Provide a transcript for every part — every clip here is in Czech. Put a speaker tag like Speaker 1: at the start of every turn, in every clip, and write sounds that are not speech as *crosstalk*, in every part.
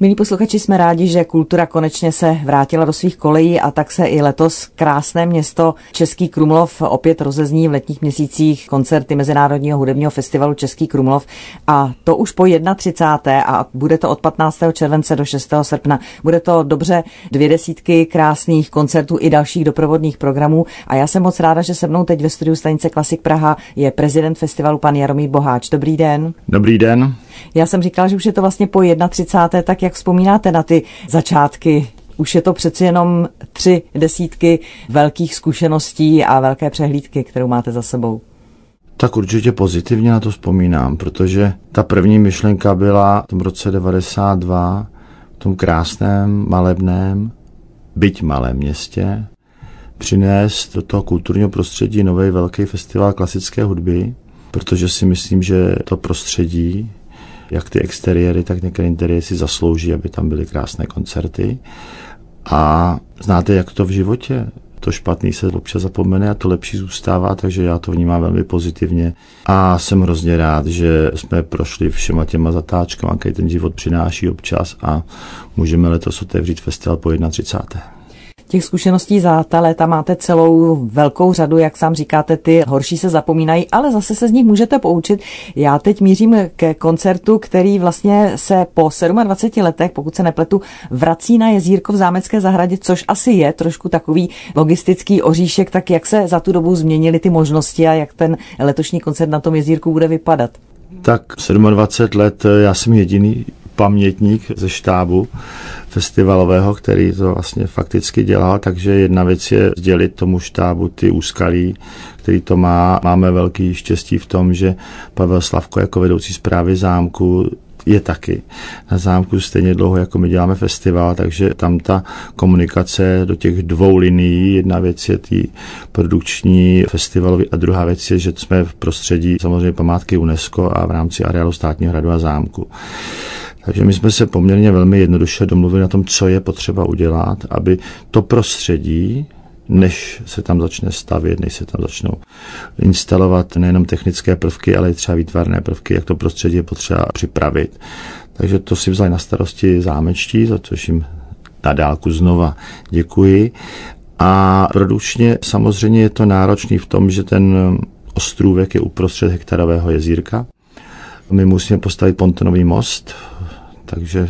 Speaker 1: Milí posluchači, jsme rádi, že kultura konečně se vrátila do svých kolejí a tak se i letos krásné město Český Krumlov opět rozezní v letních měsících koncerty Mezinárodního hudebního festivalu Český Krumlov a to už po 31. a bude to od 15. července do 6. srpna. Bude to dobře dvě desítky krásných koncertů i dalších doprovodných programů a já jsem moc ráda, že se mnou teď ve studiu stanice Klasik Praha je prezident festivalu pan Jaromír Boháč. Dobrý den.
Speaker 2: Dobrý den.
Speaker 1: Já jsem říkala, že už je to vlastně po 31. tak jak vzpomínáte na ty začátky? Už je to přeci jenom tři desítky velkých zkušeností a velké přehlídky, kterou máte za sebou.
Speaker 2: Tak určitě pozitivně na to vzpomínám, protože ta první myšlenka byla v tom roce 92 v tom krásném, malebném, byť malém městě, přinést do toho kulturního prostředí nový velký festival klasické hudby, protože si myslím, že to prostředí jak ty exteriéry, tak některé interiéry si zaslouží, aby tam byly krásné koncerty. A znáte, jak to v životě to špatný se občas zapomene a to lepší zůstává, takže já to vnímám velmi pozitivně. A jsem hrozně rád, že jsme prošli všema těma zatáčkama, který ten život přináší občas a můžeme letos otevřít festival po 31.
Speaker 1: Těch zkušeností za ta léta máte celou velkou řadu, jak sám říkáte, ty horší se zapomínají, ale zase se z nich můžete poučit. Já teď mířím ke koncertu, který vlastně se po 27 letech, pokud se nepletu, vrací na jezírko v Zámecké zahradě, což asi je trošku takový logistický oříšek, tak jak se za tu dobu změnily ty možnosti a jak ten letošní koncert na tom jezírku bude vypadat?
Speaker 2: Tak 27 let, já jsem jediný pamětník ze štábu festivalového, který to vlastně fakticky dělal, takže jedna věc je sdělit tomu štábu ty úskalí, který to má. Máme velký štěstí v tom, že Pavel Slavko jako vedoucí zprávy zámku je taky na zámku stejně dlouho, jako my děláme festival, takže tam ta komunikace do těch dvou linií, jedna věc je tý produkční festivalový a druhá věc je, že jsme v prostředí samozřejmě památky UNESCO a v rámci areálu státního hradu a zámku. Takže my jsme se poměrně velmi jednoduše domluvili na tom, co je potřeba udělat, aby to prostředí, než se tam začne stavět, než se tam začnou instalovat nejenom technické prvky, ale i třeba výtvarné prvky, jak to prostředí je potřeba připravit. Takže to si vzali na starosti zámečtí, za což jim na dálku znova děkuji. A produkčně samozřejmě je to náročný v tom, že ten ostrůvek je uprostřed hektarového jezírka. My musíme postavit pontonový most, takže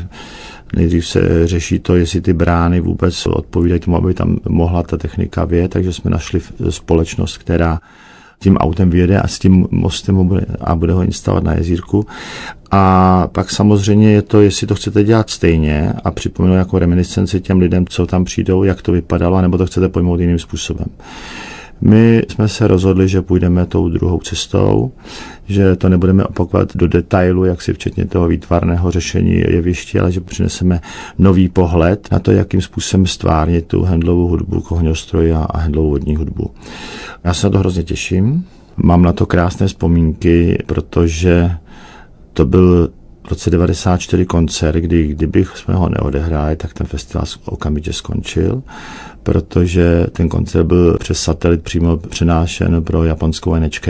Speaker 2: nejdřív se řeší to, jestli ty brány vůbec odpovídají tomu, aby tam mohla ta technika vjet, takže jsme našli společnost, která tím autem vyjede a s tím mostem bude, a bude ho instalovat na jezírku. A pak samozřejmě je to, jestli to chcete dělat stejně a připomenout jako reminiscenci těm lidem, co tam přijdou, jak to vypadalo, nebo to chcete pojmout jiným způsobem. My jsme se rozhodli, že půjdeme tou druhou cestou, že to nebudeme opakovat do detailu, jak si včetně toho výtvarného řešení jeviště, ale že přineseme nový pohled na to, jakým způsobem stvárnit tu hendlovou hudbu, kohňostroj a hendlovou vodní hudbu. Já se na to hrozně těším. Mám na to krásné vzpomínky, protože to byl v roce 94 koncert, kdy kdybych jsme ho neodehráli, tak ten festival okamžitě skončil, protože ten koncert byl přes satelit přímo přenášen pro japonskou NHK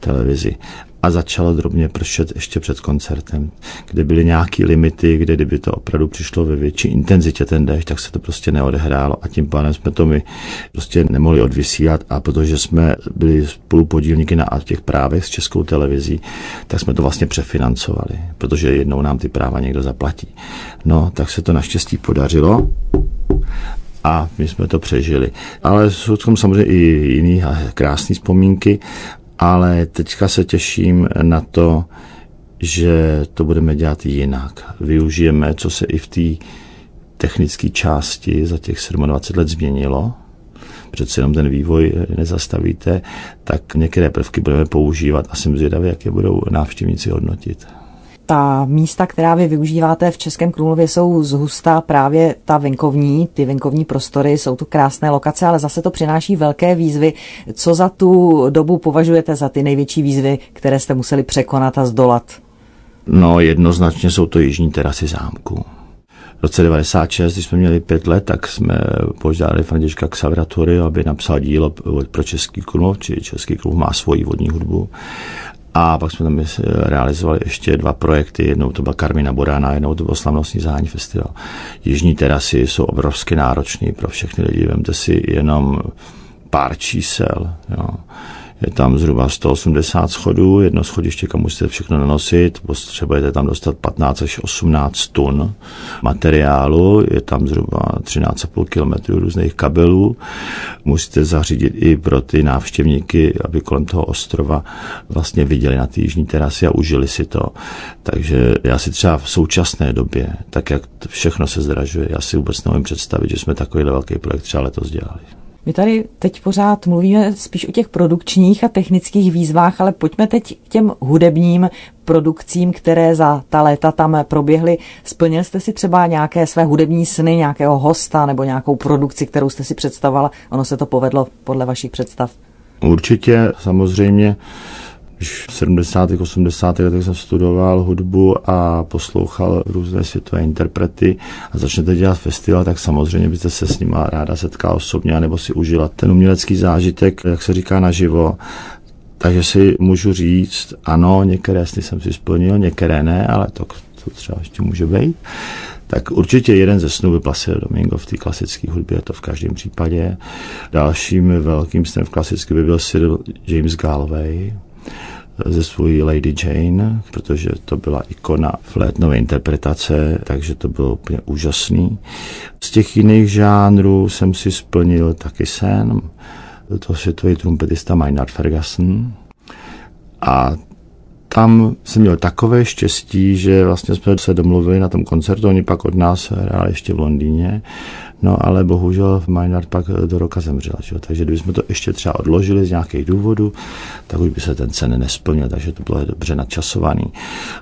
Speaker 2: televizi. A začalo drobně pršet ještě před koncertem, kde byly nějaké limity, kde kdyby to opravdu přišlo ve větší intenzitě ten déšť, tak se to prostě neodehrálo. A tím pádem jsme to my prostě nemohli odvysílat. A protože jsme byli spolupodílníky na těch právech s českou televizí, tak jsme to vlastně přefinancovali, protože jednou nám ty práva někdo zaplatí. No, tak se to naštěstí podařilo a my jsme to přežili. Ale jsou tam samozřejmě i jiný krásné vzpomínky ale teďka se těším na to, že to budeme dělat jinak. Využijeme, co se i v té technické části za těch 27 let změnilo. Přece jenom ten vývoj nezastavíte, tak některé prvky budeme používat a jsem zvědavý, jak je budou návštěvníci hodnotit
Speaker 1: ta místa, která vy využíváte v Českém Krumlově, jsou zhusta právě ta venkovní, ty venkovní prostory, jsou to krásné lokace, ale zase to přináší velké výzvy. Co za tu dobu považujete za ty největší výzvy, které jste museli překonat a zdolat?
Speaker 2: No, jednoznačně jsou to jižní terasy zámku. V roce 96, když jsme měli pět let, tak jsme požádali Františka Xaveratory, aby napsal dílo pro Český Krumlov, či Český Krumlov má svoji vodní hudbu. A pak jsme tam realizovali ještě dva projekty. Jednou to byla Karmina Borána, jednou to byl slavnostní zahání festival. Jižní terasy jsou obrovsky náročné pro všechny lidi. Vemte si jenom pár čísel. Jo. Je tam zhruba 180 schodů, jedno schodiště, kam musíte všechno nanosit, potřebujete tam dostat 15 až 18 tun materiálu, je tam zhruba 13,5 km různých kabelů. Musíte zařídit i pro ty návštěvníky, aby kolem toho ostrova vlastně viděli na ty jižní terasy a užili si to. Takže já si třeba v současné době, tak jak všechno se zdražuje, já si vůbec nevím představit, že jsme takovýhle velký projekt třeba letos dělali.
Speaker 1: My tady teď pořád mluvíme spíš o těch produkčních a technických výzvách, ale pojďme teď k těm hudebním produkcím, které za ta léta tam proběhly. Splnil jste si třeba nějaké své hudební sny, nějakého hosta nebo nějakou produkci, kterou jste si představovala? Ono se to povedlo podle vašich představ?
Speaker 2: Určitě, samozřejmě když v 70. 80. letech jsem studoval hudbu a poslouchal různé světové interprety a začnete dělat festival, tak samozřejmě byste se s nima ráda setkal osobně, nebo si užila ten umělecký zážitek, jak se říká naživo. Takže si můžu říct, ano, některé sny jsem si splnil, některé ne, ale to, to třeba ještě může být. Tak určitě jeden ze snů by Placido Domingo v té klasické hudbě, to v každém případě. Dalším velkým snem v klasické by byl Cyril James Galway, ze svojí Lady Jane, protože to byla ikona flétnové interpretace, takže to bylo úplně úžasný. Z těch jiných žánrů jsem si splnil taky sen. To světový trumpetista Maynard Ferguson. A tam jsem měl takové štěstí, že vlastně jsme se domluvili na tom koncertu, oni pak od nás hráli ještě v Londýně No ale bohužel Maynard pak do roka zemřel. Že? Takže kdybychom to ještě třeba odložili z nějakých důvodů, tak už by se ten cen nesplnil, takže to bylo dobře nadčasovaný.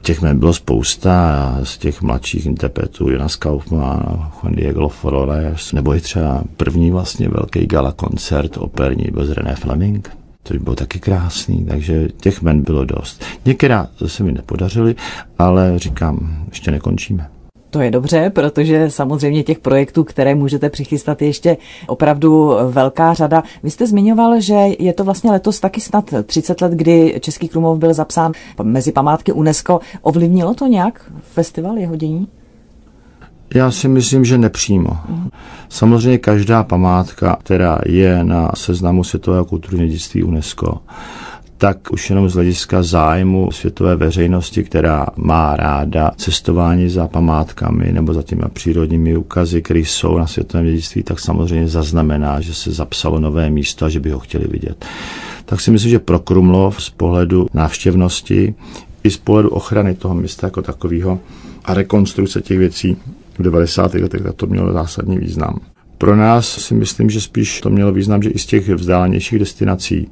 Speaker 2: Těch men bylo spousta z těch mladších interpretů Jonas Kaufmann, Juan Diego Flores, nebo i třeba první vlastně velký gala koncert operní byl z René Fleming by bylo taky krásný, takže těch men bylo dost. Některá se mi nepodařily, ale říkám, ještě nekončíme.
Speaker 1: To je dobře, protože samozřejmě těch projektů, které můžete přichystat, je ještě opravdu velká řada. Vy jste zmiňoval, že je to vlastně letos taky snad 30 let, kdy Český Krumlov byl zapsán mezi památky UNESCO. Ovlivnilo to nějak festival jeho dění?
Speaker 2: Já si myslím, že nepřímo. Samozřejmě každá památka, která je na seznamu světového kulturního dědictví UNESCO, tak už jenom z hlediska zájmu světové veřejnosti, která má ráda cestování za památkami nebo za těmi přírodními úkazy, které jsou na světovém dědictví, tak samozřejmě zaznamená, že se zapsalo nové místo a že by ho chtěli vidět. Tak si myslím, že pro Krumlov z pohledu návštěvnosti i z pohledu ochrany toho města jako takového a rekonstrukce těch věcí v 90. letech to mělo zásadní význam. Pro nás si myslím, že spíš to mělo význam, že i z těch vzdálenějších destinací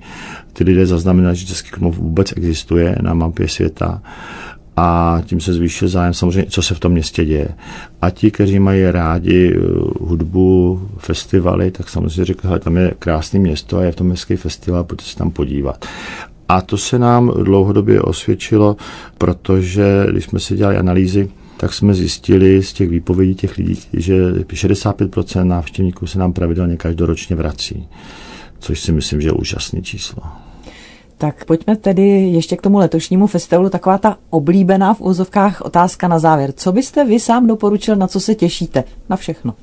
Speaker 2: ty lidé zaznamenali, že Český Krumlov vůbec existuje na mapě světa a tím se zvýšil zájem samozřejmě, co se v tom městě děje. A ti, kteří mají rádi eh, hudbu, festivaly, tak samozřejmě řekli, že tam je krásné město a je v tom hezký festival, pojďte se tam podívat. A to se nám dlouhodobě osvědčilo, protože když jsme si dělali analýzy, tak jsme zjistili z těch výpovědí těch lidí, že 65% návštěvníků se nám pravidelně každoročně vrací, což si myslím, že je úžasné číslo.
Speaker 1: Tak pojďme tedy ještě k tomu letošnímu festivalu. Taková ta oblíbená v úzovkách otázka na závěr. Co byste vy sám doporučil, na co se těšíte? Na všechno.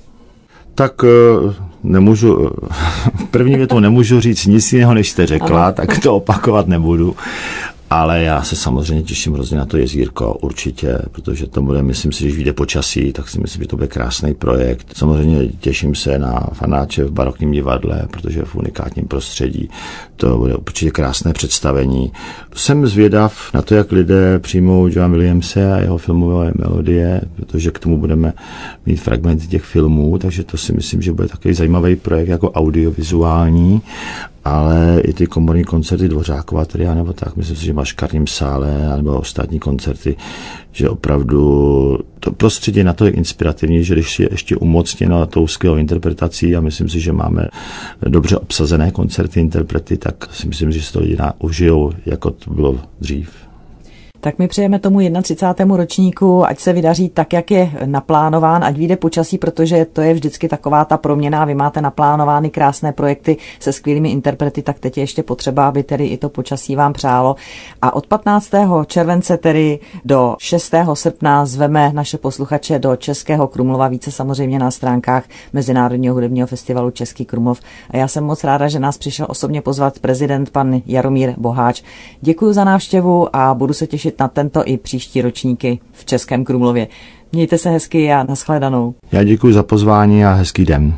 Speaker 2: Tak eh, nemůžu, *laughs* první větou nemůžu říct nic jiného, než jste řekla, ano. tak to opakovat nebudu. Ale já se samozřejmě těším hrozně na to jezírko, určitě, protože to bude, myslím si, když vyjde počasí, tak si myslím, že to bude krásný projekt. Samozřejmě těším se na fanáče v barokním divadle, protože v unikátním prostředí to bude určitě krásné představení. Jsem zvědav na to, jak lidé přijmou John Williamse a jeho filmové melodie, protože k tomu budeme mít fragmenty těch filmů, takže to si myslím, že bude takový zajímavý projekt jako audiovizuální ale i ty komorní koncerty Dvořákova tedy, nebo tak, myslím si, že máš Karním sále, nebo ostatní koncerty, že opravdu to prostředí je natolik inspirativní, že když je ještě umocněno tou skvělou interpretací a myslím si, že máme dobře obsazené koncerty, interprety, tak si myslím, že si to lidi užijou, jako to bylo dřív.
Speaker 1: Tak my přejeme tomu 31. ročníku, ať se vydaří tak, jak je naplánován, ať vyjde počasí, protože to je vždycky taková ta proměna. Vy máte naplánovány krásné projekty se skvělými interprety, tak teď je ještě potřeba, aby tedy i to počasí vám přálo. A od 15. července tedy do 6. srpna zveme naše posluchače do Českého Krumlova, více samozřejmě na stránkách Mezinárodního hudebního festivalu Český Krumlov. A já jsem moc ráda, že nás přišel osobně pozvat prezident pan Jaromír Boháč. Děkuji za návštěvu a budu se těšit na tento i příští ročníky v Českém Krumlově. Mějte se hezky a nashledanou.
Speaker 2: Já děkuji za pozvání a hezký den.